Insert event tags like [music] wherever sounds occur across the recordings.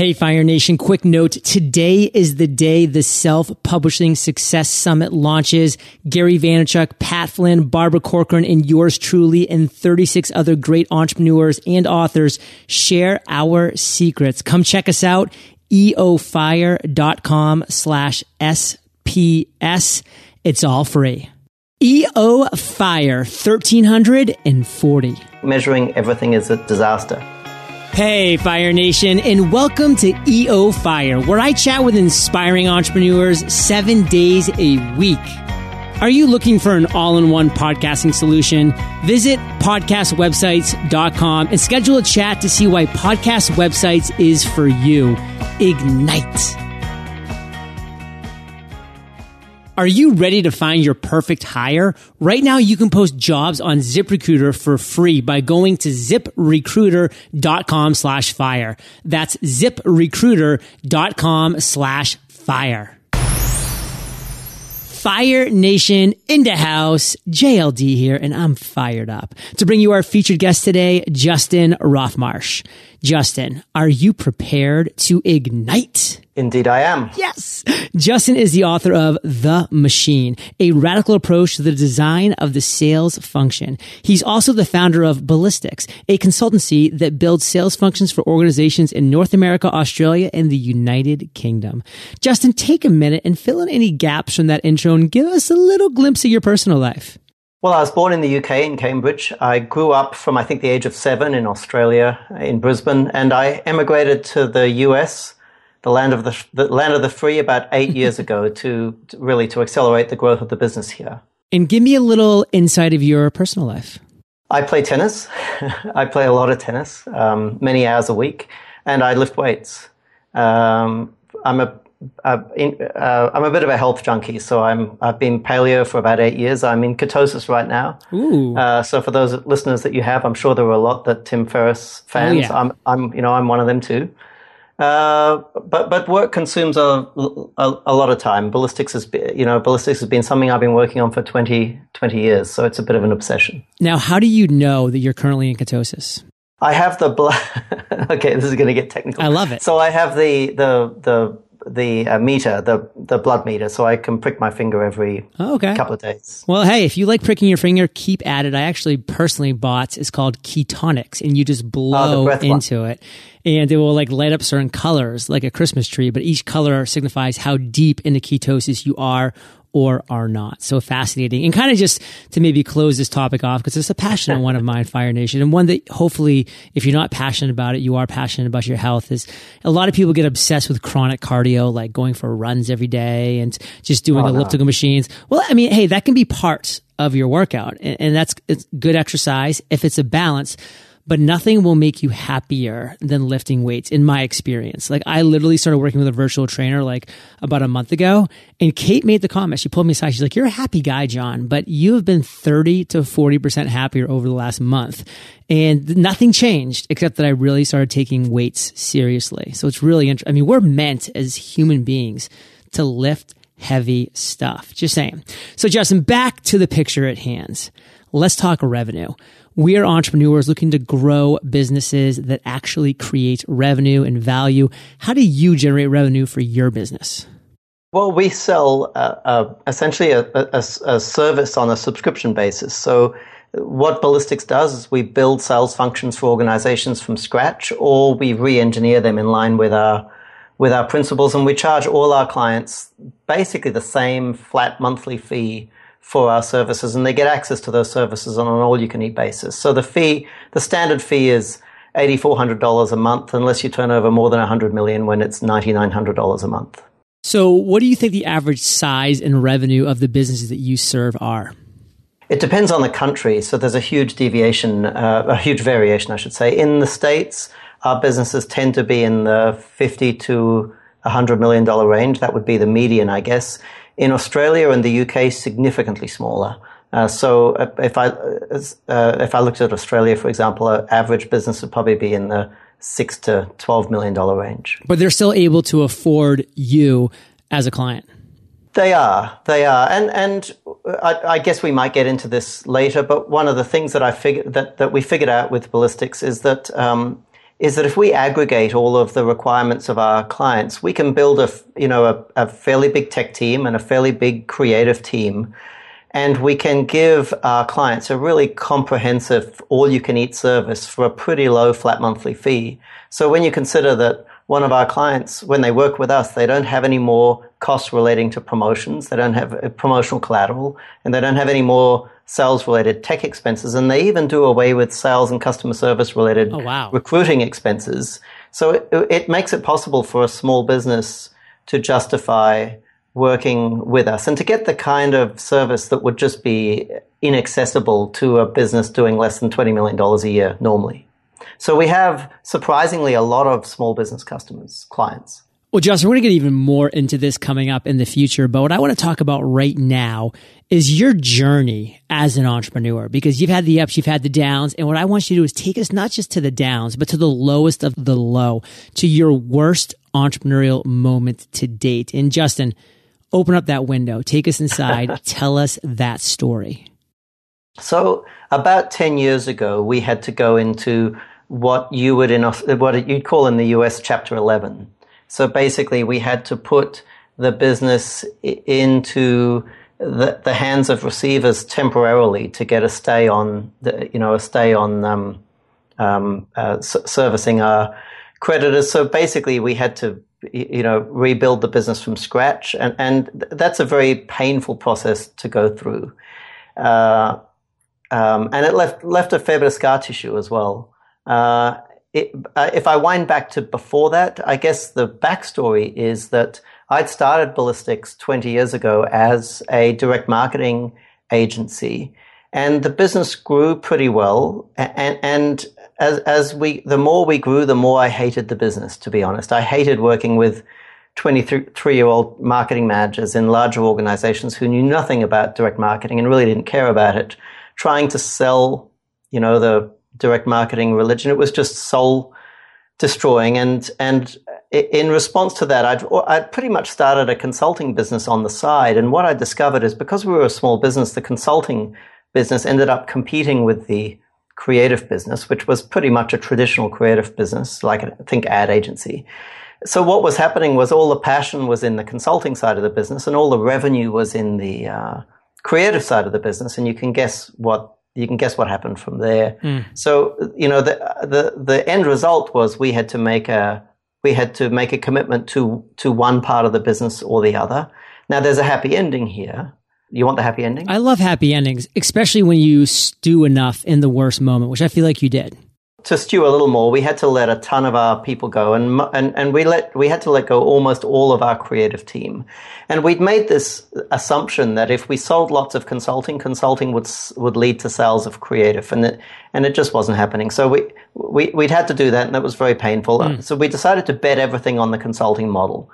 Hey, Fire Nation, quick note. Today is the day the Self-Publishing Success Summit launches. Gary Vaynerchuk, Pat Flynn, Barbara Corcoran, and yours truly, and 36 other great entrepreneurs and authors share our secrets. Come check us out, eofire.com slash SPS. It's all free. EO Fire 1340. Measuring everything is a disaster. Hey, Fire Nation, and welcome to EO Fire, where I chat with inspiring entrepreneurs seven days a week. Are you looking for an all in one podcasting solution? Visit podcastwebsites.com and schedule a chat to see why podcast websites is for you. Ignite. Are you ready to find your perfect hire? Right now, you can post jobs on ZipRecruiter for free by going to ziprecruiter.com slash fire. That's ziprecruiter.com slash fire. Fire Nation in the house. JLD here, and I'm fired up to bring you our featured guest today, Justin Roff-Marsh. Justin, are you prepared to ignite? Indeed, I am. Yes. Justin is the author of The Machine, a radical approach to the design of the sales function. He's also the founder of Ballistix, a consultancy that builds sales functions for organizations in North America, Australia, and the United Kingdom. Justin, take a minute and fill in any gaps from that intro and give us a little glimpse of your personal life. Well, I was born in the UK in Cambridge. I grew up from, I think, the age of seven in Australia, in Brisbane, and I emigrated to the US, the land of the, the land of the free, about eight years ago to, to really to accelerate the growth of the business here. And give me a little insight of your personal life. I play tennis. [laughs] I play a lot of tennis, um, many hours a week, and I lift weights. Um, I'm a uh, in, uh, I'm a bit of a health junkie, so I'm I've been paleo for about eight years. I'm in ketosis right now. Uh, so for those listeners that you have, I'm sure there were a lot that Tim Ferriss fans. Oh, yeah. I'm I'm you know I'm one of them too. Uh, but but work consumes a, a, a, lot of time. Ballistix has been, you know Ballistix has been something I've been working on for 20, 20 years, so it's a bit of an obsession. Now, how do you know that you're currently in ketosis? I have the blood. [laughs] okay, this is going to get technical. I love it. So I have the the the the uh, meter, the the blood meter, so I can prick my finger every oh, okay. couple of days. Well, hey, if you like pricking your finger, keep at it. I actually personally bought it's called Ketonix, and you just oh, blow oh, into one. it, and it will like light up certain colors, like a Christmas tree. But each color signifies how deep into ketosis you are or are not. So fascinating. And kind of just to maybe close this topic off, because it's a passionate [laughs] one of mine, Fire Nation, and one that hopefully, if you're not passionate about it, you are passionate about your health. Is a lot of people get obsessed with chronic cardio, like going for runs every day and just doing oh, elliptical no. machines. Well, I mean, hey, that can be part of your workout, and, and that's good exercise if it's a balance but nothing will make you happier than lifting weights in my experience. Like I literally started working with a virtual trainer like about a month ago and Kate made the comment. She pulled me aside. She's like, you're a happy guy, John, but you have been 30 to 40% happier over the last month. And nothing changed except that I really started taking weights seriously. So it's really interesting. I mean, we're meant as human beings to lift heavy stuff. Just saying. So Justin, back to the picture at hand. Let's talk revenue. We are entrepreneurs looking to grow businesses that actually create revenue and value. How do you generate revenue for your business? Well, we sell uh, uh, essentially a, a, a, service on a subscription basis. So, what Ballistix does is we build sales functions for organizations from scratch, or we re-engineer them in line with our with our principles, and we charge all our clients basically the same flat monthly fee for our services and they get access to those services on an all you can eat basis. So the fee, the standard fee is $8,400 a month unless you turn over more than 100 million when it's $9,900 a month. So what do you think the average size and revenue of the businesses that you serve are? It depends on the country. So there's a huge deviation, uh, a huge variation, I should say. In the States, our businesses tend to be in the 50 to $100 million range. That would be the median, I guess. In Australia and the UK, significantly smaller. Uh, so uh, if I uh, if I looked at Australia, for example, an average business would probably be in the six to twelve million dollar range. But they're still able to afford you as a client. They are, they are, and and I, I, guess we might get into this later. But one of the things that I figured that that we figured out with Ballistix is that um, is that if we aggregate all of the requirements of our clients, we can build a, you know, a, a fairly big tech team and a fairly big creative team. And we can give our clients a really comprehensive all you can eat service for a pretty low flat monthly fee. So when you consider that one of our clients, when they work with us, they don't have any more costs relating to promotions. They don't have uh, promotional collateral and they don't have any more sales related tech expenses. And they even do away with sales and customer service related oh, wow. recruiting expenses. So it, it makes it possible for a small business to justify working with us and to get the kind of service that would just be inaccessible to a business doing less than $20 million a year normally. So we have surprisingly a lot of small business customers, clients. Well, Justin, we're going to get even more into this coming up in the future. But what I want to talk about right now is your journey as an entrepreneur because you've had the ups, you've had the downs. And what I want you to do is take us not just to the downs, but to the lowest of the low, to your worst entrepreneurial moment to date. And Justin, open up that window, take us inside, [laughs] tell us that story. So, about 10 years ago, we had to go into what you would in what you'd call in the US Chapter 11. So basically, we had to put the business into the, the hands of receivers temporarily to get a stay on the, you know a stay on um, um, uh, servicing our creditors. So basically, we had to you know rebuild the business from scratch, and and that's a very painful process to go through. Uh, um, and it left left a fair bit of scar tissue as well. Uh, it, uh, if I wind back to before that, I guess the backstory is that I'd started Ballistix 20 years ago as a direct marketing agency, and the business grew pretty well. And, and as, as we, the more we grew, the more I hated the business, to be honest. I hated working with 23 year old marketing managers in larger organizations who knew nothing about direct marketing and really didn't care about it, trying to sell, you know, the direct marketing religion. It was just soul destroying. And, and in response to that, I'd, I'd pretty much started a consulting business on the side. And what I discovered is because we were a small business, the consulting business ended up competing with the creative business, which was pretty much a traditional creative business, like I think ad agency. So what was happening was all the passion was in the consulting side of the business and all the revenue was in the uh, creative side of the business. And you can guess what you can guess what happened from there. Mm. So you know the the the end result was we had to make a we had to make a commitment to to one part of the business or the other. Now there's a happy ending here. You want the happy ending? I love happy endings, especially when you stew enough in the worst moment, which I feel like you did to stew a little more, we had to let a ton of our people go, and and and we let we had to let go almost all of our creative team, and we'd made this assumption that if we sold lots of consulting, consulting would would lead to sales of creative, and it and it just wasn't happening. So we we we'd had to do that, and that was very painful. Mm. So we decided to bet everything on the consulting model.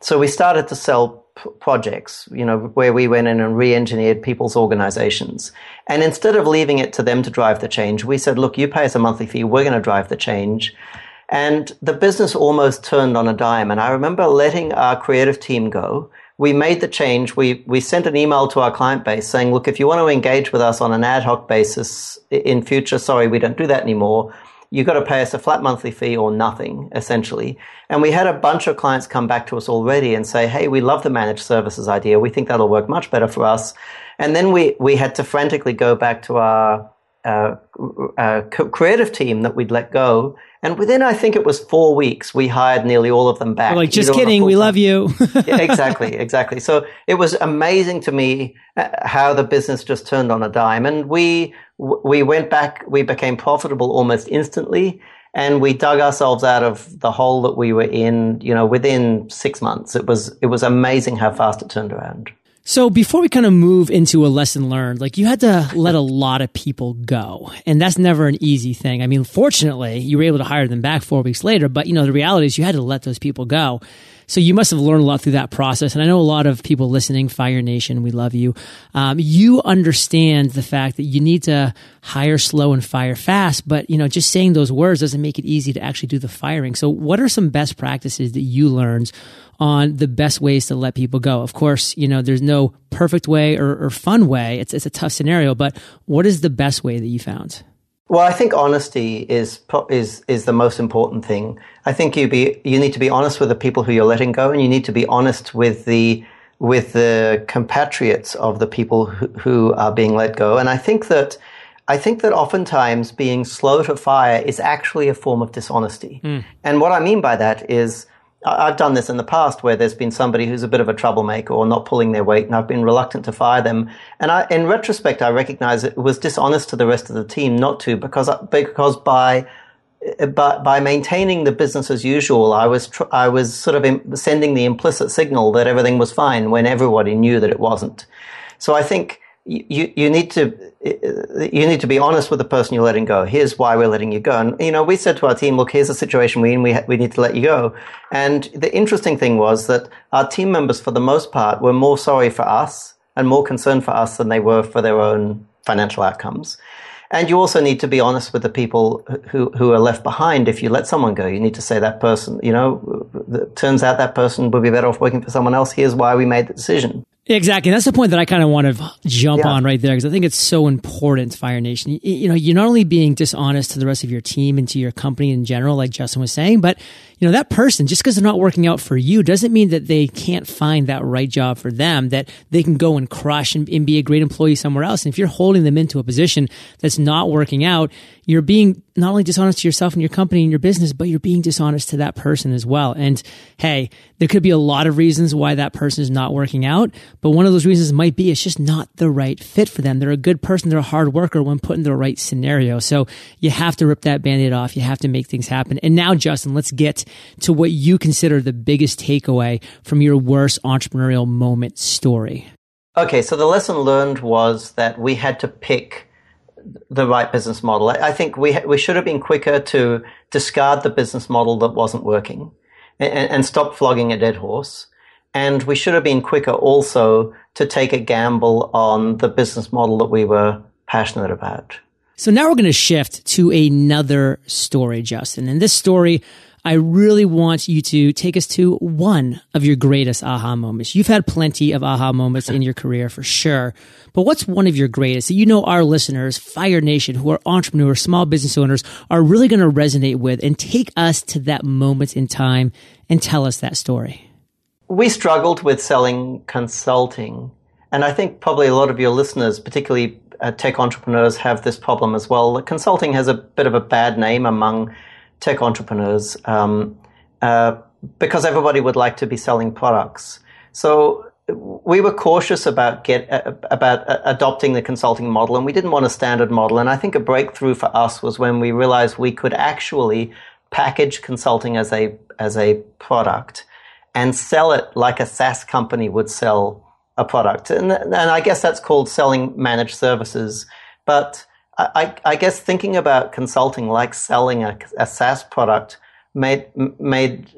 So we started to sell projects, you know, where we went in and re-engineered people's organizations. And instead of leaving it to them to drive the change, we said, look, you pay us a monthly fee. We're going to drive the change. And the business almost turned on a dime. And I remember letting our creative team go. We made the change. We, we sent an email to our client base saying, look, if you want to engage with us on an ad hoc basis in future, sorry, we don't do that anymore you've got to pay us a flat monthly fee or nothing, essentially. And we had a bunch of clients come back to us already and say, hey, we love the managed services idea. We think that'll work much better for us. And then we, we had to frantically go back to our uh, uh, creative team that we'd let go. And within, I think it was four weeks, we hired nearly all of them back. like, just kidding, we love you. [laughs] yeah, exactly, [laughs] exactly. So it was amazing to me uh, how the business just turned on a dime. And we, we went back, we became profitable almost instantly. And we dug ourselves out of the hole that we were in, you know, within six months. It was, it was amazing how fast it turned around. So before we kind of move into a lesson learned, like you had to let a lot of people go. And that's never an easy thing. I mean, fortunately, you were able to hire them back four weeks later, but you know, the reality is you had to let those people go. So you must have learned a lot through that process. And I know a lot of people listening, Fire Nation, we love you. Um, you understand the fact that you need to hire slow and fire fast, but you know, just saying those words doesn't make it easy to actually do the firing. So what are some best practices that you learned on the best ways to let people go? Of course, you know, there's no perfect way or, or fun way. It's, it's a tough scenario, but what is the best way that you found? Well, I think honesty is is is the most important thing. I think you be you need to be honest with the people who you're letting go, and you need to be honest with the with the compatriots of the people who, who are being let go. And I think that I think that oftentimes being slow to fire is actually a form of dishonesty. Mm. And what I mean by that is I've done this in the past where there's been somebody who's a bit of a troublemaker or not pulling their weight, and I've been reluctant to fire them. And I, in retrospect, I recognize it was dishonest to the rest of the team not to, because uh, because by uh, by, by maintaining the business as usual, I was tr- I was sort of sending the implicit signal that everything was fine when everybody knew that it wasn't. So I think you, you need to you need to be honest with the person you're letting go. Here's why we're letting you go. And you know, we said to our team, look, here's the situation we we we need to let you go. And the interesting thing was that our team members, for the most part, were more sorry for us and more concerned for us than they were for their own financial outcomes. And you also need to be honest with the people who, who are left behind. If you let someone go, you need to say that person, you know, turns out that person would be better off working for someone else. Here's why we made the decision. Exactly. And that's the point that I kind of want to jump yeah. on right there because I think it's so important, Fire Nation. You, you, know, you're not only being dishonest to the rest of your team and to your company in general, like Justin was saying, but you know, that person, just because they're not working out for you doesn't mean that they can't find that right job for them, that they can go and crush and, and be a great employee somewhere else. And if you're holding them into a position that's not working out, you're being not only dishonest to yourself and your company and your business, but you're being dishonest to that person as well. And hey, there could be a lot of reasons why that person is not working out, but one of those reasons might be it's just not the right fit for them. They're a good person, they're a hard worker when put in the right scenario. So you have to rip that band-aid off. You have to make things happen. And now, Justin, let's get to what you consider the biggest takeaway from your worst entrepreneurial moment story. Okay, so the lesson learned was that we had to pick the right business model. I think we we should have been quicker to discard the business model that wasn't working and, and stop flogging a dead horse. And we should have been quicker also to take a gamble on the business model that we were passionate about. So now we're going to shift to another story, Justin. And this story I really want you to take us to one of your greatest aha moments. You've had plenty of aha moments in your career for sure, but what's one of your greatest that you know our listeners, Fire Nation, who are entrepreneurs, small business owners, are really going to resonate with and take us to that moment in time and tell us that story? We struggled with selling consulting. And I think probably a lot of your listeners, particularly uh, tech entrepreneurs, have this problem as well. Consulting has a bit of a bad name among tech entrepreneurs um, uh, because everybody would like to be selling products. So we were cautious about get uh, about uh, adopting the consulting model, and we didn't want a standard model. And I think a breakthrough for us was when we realized we could actually package consulting as a as a product and sell it like a SaaS company would sell a product. And, and I guess that's called selling managed services. But I, I, guess thinking about consulting like selling a, a SaaS product made made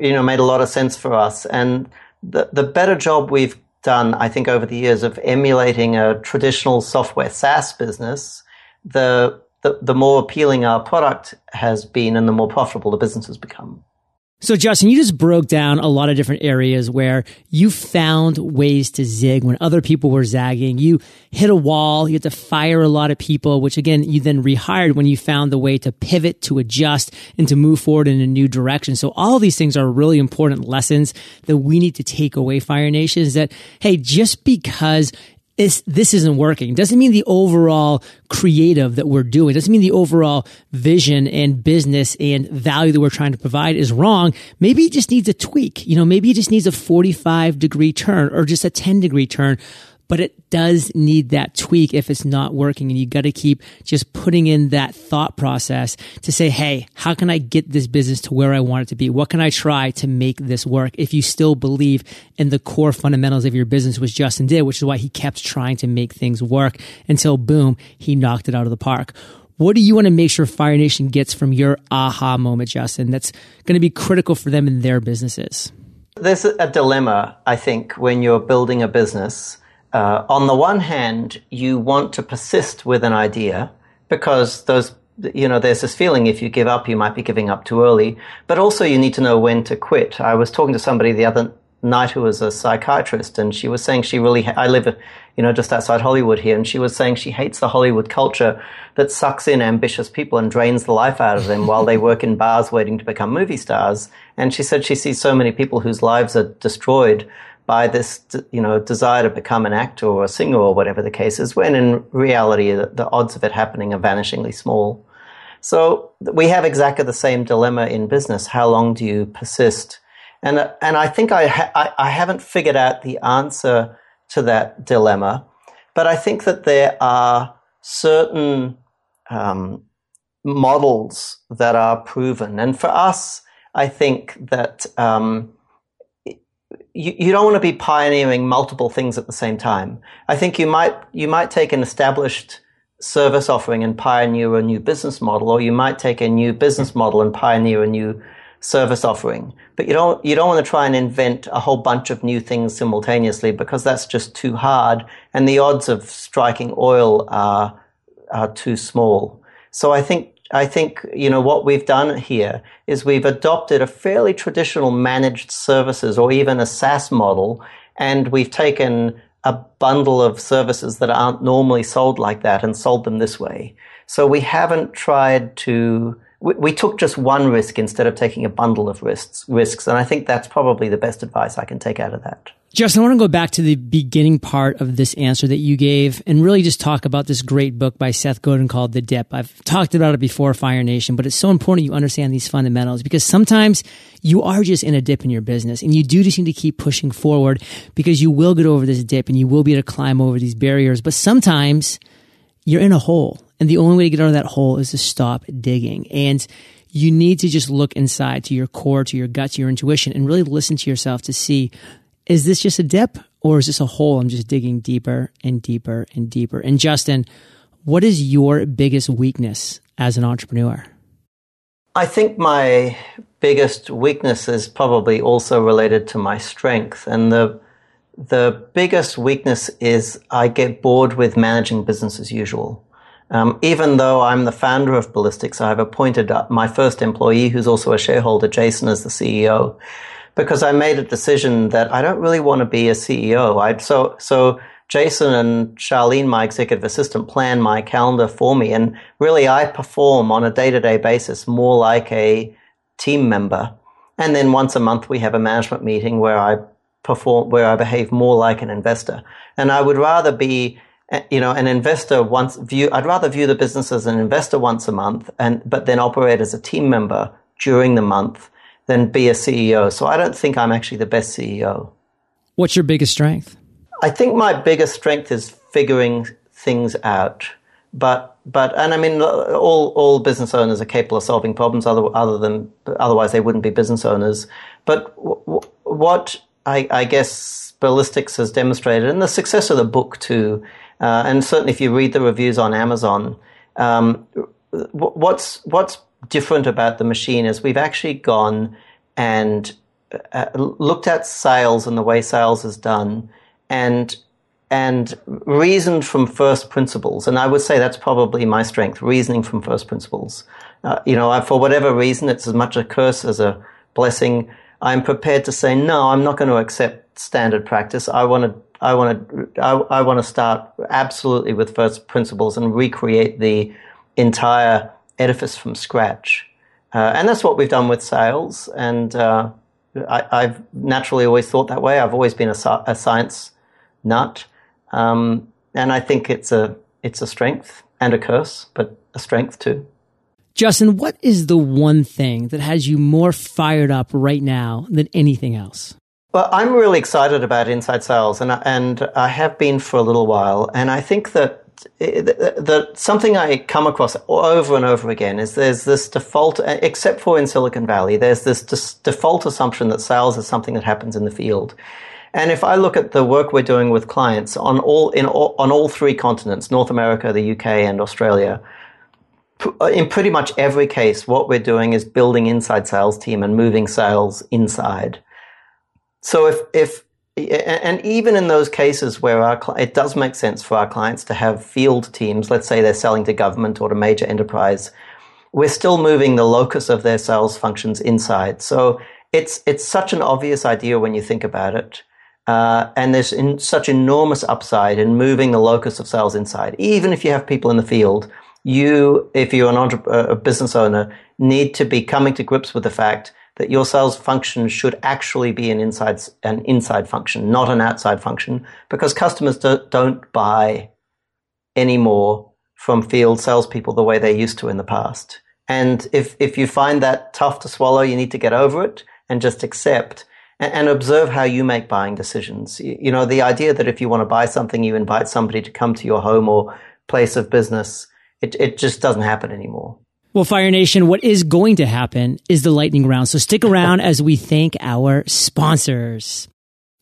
you know made a lot of sense for us. And the the better job we've done, I think, over the years of emulating a traditional software SaaS business, the the, the more appealing our product has been and the more profitable the business has become. So, Justin, you just broke down a lot of different areas where you found ways to zig when other people were zagging. You hit a wall. You had to fire a lot of people, which again, you then rehired when you found the way to pivot, to adjust, and to move forward in a new direction. So, all these things are really important lessons that we need to take away, Fire Nation, is that, hey, just because this, this isn't working. Doesn't mean the overall creative that we're doing. Doesn't mean the overall vision and business and value that we're trying to provide is wrong. Maybe it just needs a tweak. You know, maybe it just needs a 45 degree turn or just a 10 degree turn but it does need that tweak if it's not working. And you got to keep just putting in that thought process to say, Hey, how can I get this business to where I want it to be? What can I try to make this work? If you still believe in the core fundamentals of your business, which Justin did, which is why he kept trying to make things work until boom, he knocked it out of the park. What do you want to make sure Fire Nation gets from your aha moment, Justin, that's going to be critical for them in their businesses? There's a dilemma, I think, when you're building a business uh, on the one hand, you want to persist with an idea because those, you know, there's this feeling if you give up, you might be giving up too early. But also, you need to know when to quit. I was talking to somebody the other night who was a psychiatrist, and she was saying she really. Ha- I live you know, just outside Hollywood here. And she was saying she hates the Hollywood culture that sucks in ambitious people and drains the life out of them while they work in bars waiting to become movie stars. And she said she sees so many people whose lives are destroyed by this, you know, desire to become an actor or a singer or whatever the case is, when in reality the, the odds of it happening are vanishingly small. So we have exactly the same dilemma in business. How long do you persist? And, and I think I, ha- I, I haven't figured out the answer to that dilemma, but I think that there are certain um, models that are proven. And for us, I think that um, you, you don't want to be pioneering multiple things at the same time. I think you might you might take an established service offering and pioneer a new business model, or you might take a new business model and pioneer a new service offering. But you don't you don't want to try and invent a whole bunch of new things simultaneously because that's just too hard, and the odds of striking oil are are too small. So I think I think, you know, what we've done here is we've adopted a fairly traditional managed services or even a SaaS model, and we've taken a bundle of services that aren't normally sold like that and sold them this way. So we haven't tried to, we, we took just one risk instead of taking a bundle of risks, risks. And I think that's probably the best advice I can take out of that. Justin, I want to go back to the beginning part of this answer that you gave and really just talk about this great book by Seth Godin called The Dip. I've talked about it before, Fire Nation, but it's so important you understand these fundamentals because sometimes you are just in a dip in your business and you do just need to keep pushing forward because you will get over this dip and you will be able to climb over these barriers. But sometimes you're in a hole and the only way to get out of that hole is to stop digging. And you need to just look inside to your core, to your gut, to your intuition and really listen to yourself to see is this just a dip or is this a hole? I'm just digging deeper and deeper and deeper. And Justin, what is your biggest weakness as an entrepreneur? I think my biggest weakness is probably also related to my strength. And the, the biggest weakness is I get bored with managing business as usual. Um, even though I'm the founder of Ballistix, I've appointed my first employee, who's also a shareholder, Jason, as the CEO because I made a decision that I don't really want to be a CEO. I so so Jason and Charlene, my executive assistant, plan my calendar for me, and really I perform on a day to day basis more like a team member. And then once a month we have a management meeting where I perform, where I behave more like an investor. And I would rather be you know, an investor once view, I'd rather view the business as an investor once a month and, but then operate as a team member during the month than be a CEO. So I don't think I'm actually the best CEO. What's your biggest strength? I think my biggest strength is figuring things out. But but and I mean all all business owners are capable of solving problems other other than otherwise they wouldn't be business owners. But w- what I, I, guess Ballistix has demonstrated, and the success of the book too, uh, and certainly if you read the reviews on Amazon, um, what's what's different about the machine is we've actually gone and uh, looked at sales and the way sales is done and and reasoned from first principles. And I would say that's probably my strength, reasoning from first principles. Uh, you know, I, for whatever reason, it's as much a curse as a blessing. I'm prepared to say, no, I'm not going to accept standard practice. I want to, I want to, I, I want to start absolutely with first principles and recreate the entire edifice from scratch. Uh, and that's what we've done with sales. And uh, I, have naturally always thought that way. I've always been a, a science nut. Um, and I think it's a, it's a strength and a curse, but a strength too. Justin, what is the one thing that has you more fired up right now than anything else? Well, I'm really excited about inside sales, and and I have been for a little while. And I think that eh, the, something I come across over and over again is there's this default, eh, except for in Silicon Valley, there's this default assumption that sales is something that happens in the field. And if I look at the work we're doing with clients on all in all, on all three continents, North America, the UK, and Australia, eh, in pretty much every case, what we're doing is building inside sales team and moving sales inside. So if if and even in those cases where our, it does make sense for our clients to have field teams, let's say they're selling to government or to major enterprise, we're still moving the locus of their sales functions inside. So it's it's such an obvious idea when you think about it. Uh, and there's such enormous upside in moving the locus of sales inside. Even if you have people in the field, you, if you're an entrepreneur, a business owner, need to be coming to grips with the fact that your sales function should actually be an inside, an inside function, not an outside function, because customers do, don't buy anymore from field salespeople the way they used to in the past. And if, if you find that tough to swallow, you need to get over it and just accept and, and observe how you make buying decisions. You, you know, the idea that if you want to buy something, you invite somebody to come to your home or place of business, it, it just doesn't happen anymore. Well, Fire Nation, what is going to happen is the lightning round. So stick around as we thank our sponsors.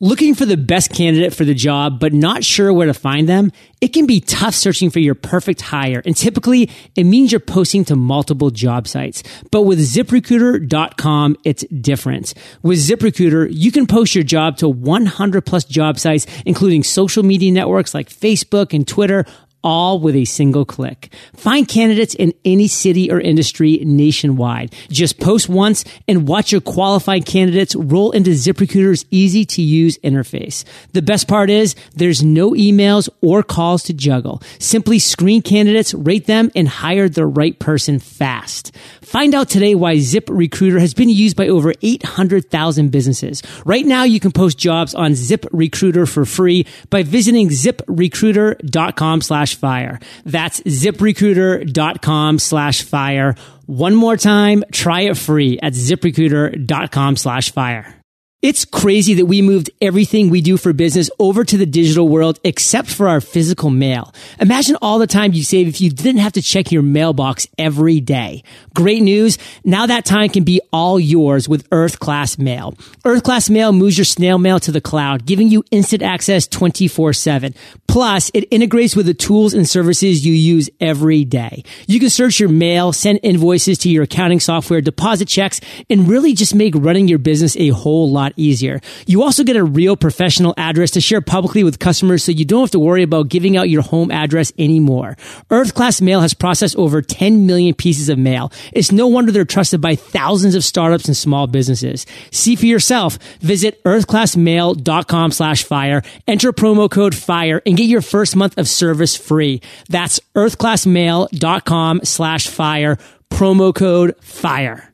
Looking for the best candidate for the job, but not sure where to find them? It can be tough searching for your perfect hire. And typically it means you're posting to multiple job sites. But with ziprecruiter.com, it's different. With ZipRecruiter, you can post your job to 100 plus job sites, including social media networks like Facebook and Twitter, all with a single click. Find candidates in any city or industry nationwide. Just post once and watch your qualified candidates roll into ZipRecruiter's easy to use interface. The best part is there's no emails or calls to juggle. Simply screen candidates, rate them, and hire the right person fast. Find out today why ZipRecruiter has been used by over 800,000 businesses. Right now, you can post jobs on ZipRecruiter for free by visiting ziprecruiter.com slash fire. That's ziprecruiter.com slash fire. One more time, try it free at ziprecruiter.com slash fire. It's crazy that we moved everything we do for business over to the digital world except for our physical mail. Imagine all the time you save if you didn't have to check your mailbox every day. Great news. Now that time can be all yours with Earth Class Mail. Earth Class Mail moves your snail mail to the cloud, giving you instant access 24 7. Plus, it integrates with the tools and services you use every day. You can search your mail, send invoices to your accounting software, deposit checks, and really just make running your business a whole lot easier. You also get a real professional address to share publicly with customers so you don't have to worry about giving out your home address anymore. Earth Class Mail has processed over 10 million pieces of mail. It's no wonder they're trusted by thousands of startups and small businesses. See for yourself. Visit earthclassmail.com slash fire, enter promo code FIRE, and get your first month of service free. That's earthclassmail.com slash fire, promo code FIRE.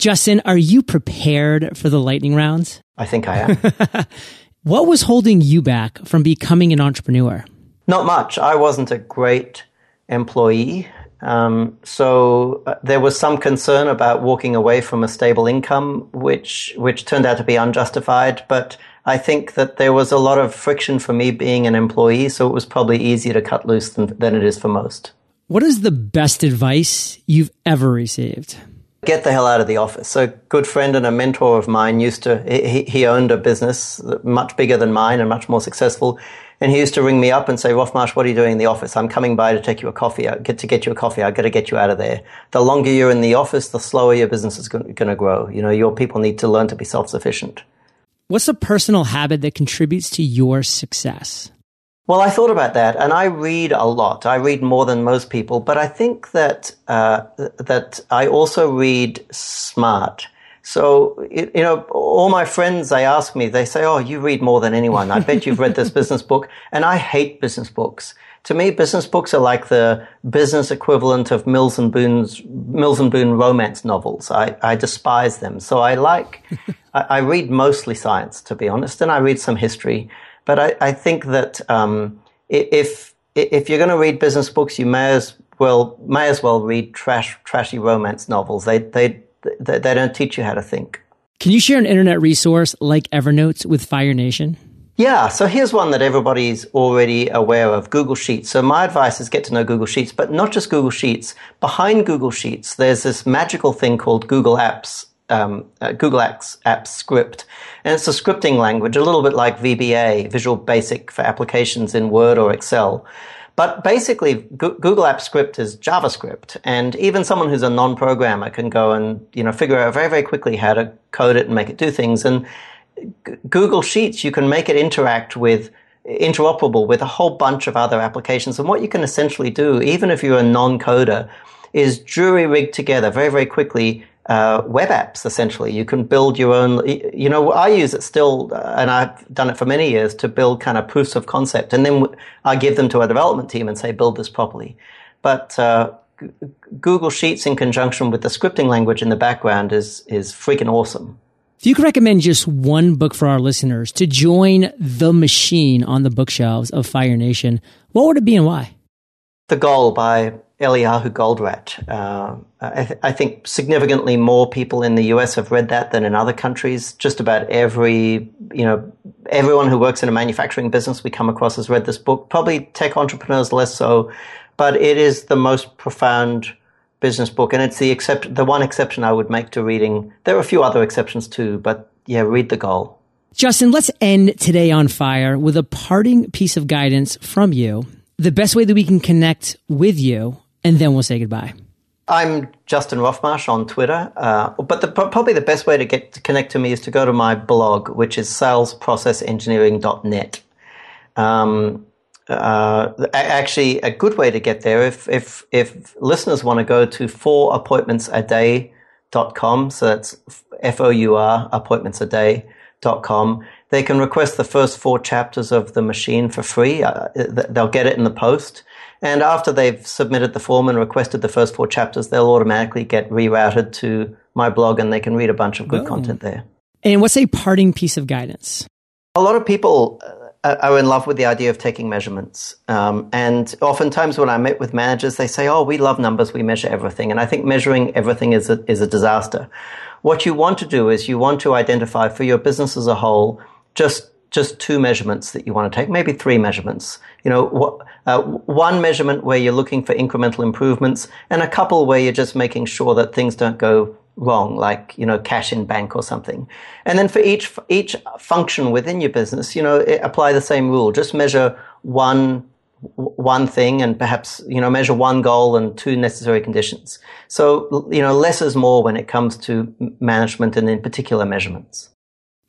Justin, are you prepared for the lightning rounds? I think I am. [laughs] what was holding you back from becoming an entrepreneur? Not much. I wasn't a great employee. Um, so uh, there was some concern about walking away from a stable income, which which turned out to be unjustified. But I think that there was a lot of friction for me being an employee, so it was probably easier to cut loose than, than it is for most. What is the best advice you've ever received? Get the hell out of the office. A good friend and a mentor of mine used to, he, he owned a business much bigger than mine and much more successful. And he used to ring me up and say, Roff-Marsh, what are you doing in the office? I'm coming by to take you a coffee. I get to get you a coffee. I've got to get you out of there. The longer you're in the office, the slower your business is going to grow. You know, your people need to learn to be self-sufficient. What's a personal habit that contributes to your success? Well, I thought about that, and I read a lot. I read more than most people, but I think that uh, that I also read smart. So, you know, all my friends, they ask me, they say, Oh, you read more than anyone. I bet you've read this [laughs] business book. And I hate business books. To me, business books are like the business equivalent of Mills and Boon's, Mills and Boon romance novels. I, I despise them. So I like, [laughs] I, I read mostly science, to be honest, and I read some history. But I, I think that um, if if you're going to read business books, you may as well may as well read trash trashy romance novels. They they they, they don't teach you how to think. Can you share an internet resource like Evernote with Fire Nation? Yeah, so here's one that everybody's already aware of Google Sheets. So, my advice is get to know Google Sheets, but not just Google Sheets. Behind Google Sheets, there's this magical thing called Google Apps um, uh, Google Apps, Script. And it's a scripting language, a little bit like VBA, Visual Basic for applications in Word or Excel. But basically, Google Apps Script is JavaScript, and even someone who's a non-programmer can go and you know figure out very very quickly how to code it and make it do things. And Google Sheets, you can make it interact with interoperable with a whole bunch of other applications. And what you can essentially do, even if you're a non-coder, is jury rig together very, very quickly uh, web apps essentially. You can build your own. You know, I use it still, uh, and I've done it for many years to build kind of proofs of concept, and then I give them to our development team and say, build this properly. But uh, Google Sheets in conjunction with the scripting language in the background is is freaking awesome. If you could recommend just one book for our listeners to join the machine on the bookshelves of Fire Nation, what would it be and why? The Goal by Eliyahu Goldratt. Uh, I, th- I, think significantly more people in the US have read that than in other countries. Just about every, you know, everyone who works in a manufacturing business we come across has read this book. Probably tech entrepreneurs less so, but it is the most profound business book, and it's the except the one exception I would make to reading. There are a few other exceptions too, but yeah, read the goal. Justin, let's end today on fire with a parting piece of guidance from you. The best way that we can connect with you and then we'll say goodbye. I'm Justin Roff-Marsh on Twitter, uh, but the, probably the best way to get to connect to me is to go to my blog, which is salesprocessengineering.net. Um, uh, actually, a good way to get there if if if listeners want to go to fourappointmentsaday.com, so that's f o u r appointmentsaday.com. They can request the first four chapters of the machine for free. Uh, they'll get it in the post. And after they've submitted the form and requested the first four chapters, they'll automatically get rerouted to my blog and they can read a bunch of good oh. content there. And what's a parting piece of guidance? A lot of people uh, are in love with the idea of taking measurements. Um, and oftentimes when I meet with managers, they say, oh, we love numbers, we measure everything. And I think measuring everything is a, is a disaster. What you want to do is you want to identify for your business as a whole just just two measurements that you want to take, maybe three measurements. You know, uh, one measurement where you're looking for incremental improvements, and a couple where you're just making sure that things don't go wrong, like you know, cash in bank or something. And then for each each function within your business, you know, apply the same rule. Just measure one one thing and perhaps you know measure one goal and two necessary conditions so you know less is more when it comes to management and in particular measurements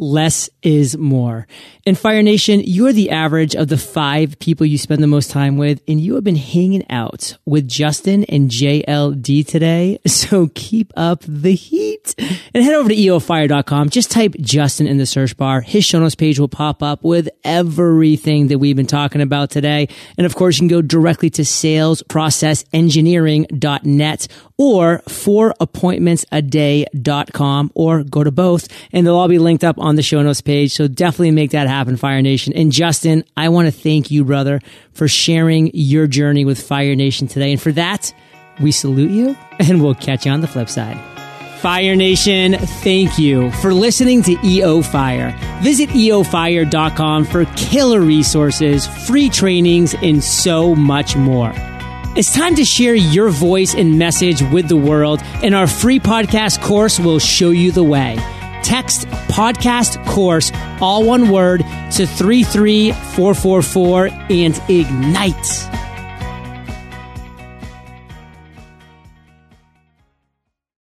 less is more. In Fire Nation, you are the average of the five people you spend the most time with, and you have been hanging out with Justin and JLD today. [laughs] So keep up the heat and head over to eofire.com. Just type Justin in the search bar. His show notes page will pop up with everything that we've been talking about today. And of course, you can go directly to salesprocessengineering.net or fourappointmentsaday.com or go to both and they'll all be linked up on the show notes page. So definitely make that happen, Fire Nation. And Justin, I want to thank you, brother, for sharing your journey with Fire Nation today. And for that, we salute you [laughs] and we'll catch you on the flip side. Fire Nation, thank you for listening to EO Fire. Visit eofire.com for killer resources, free trainings, and so much more. It's time to share your voice and message with the world, and our free podcast course will show you the way. Text podcast course, all one word, to 33444 and ignite.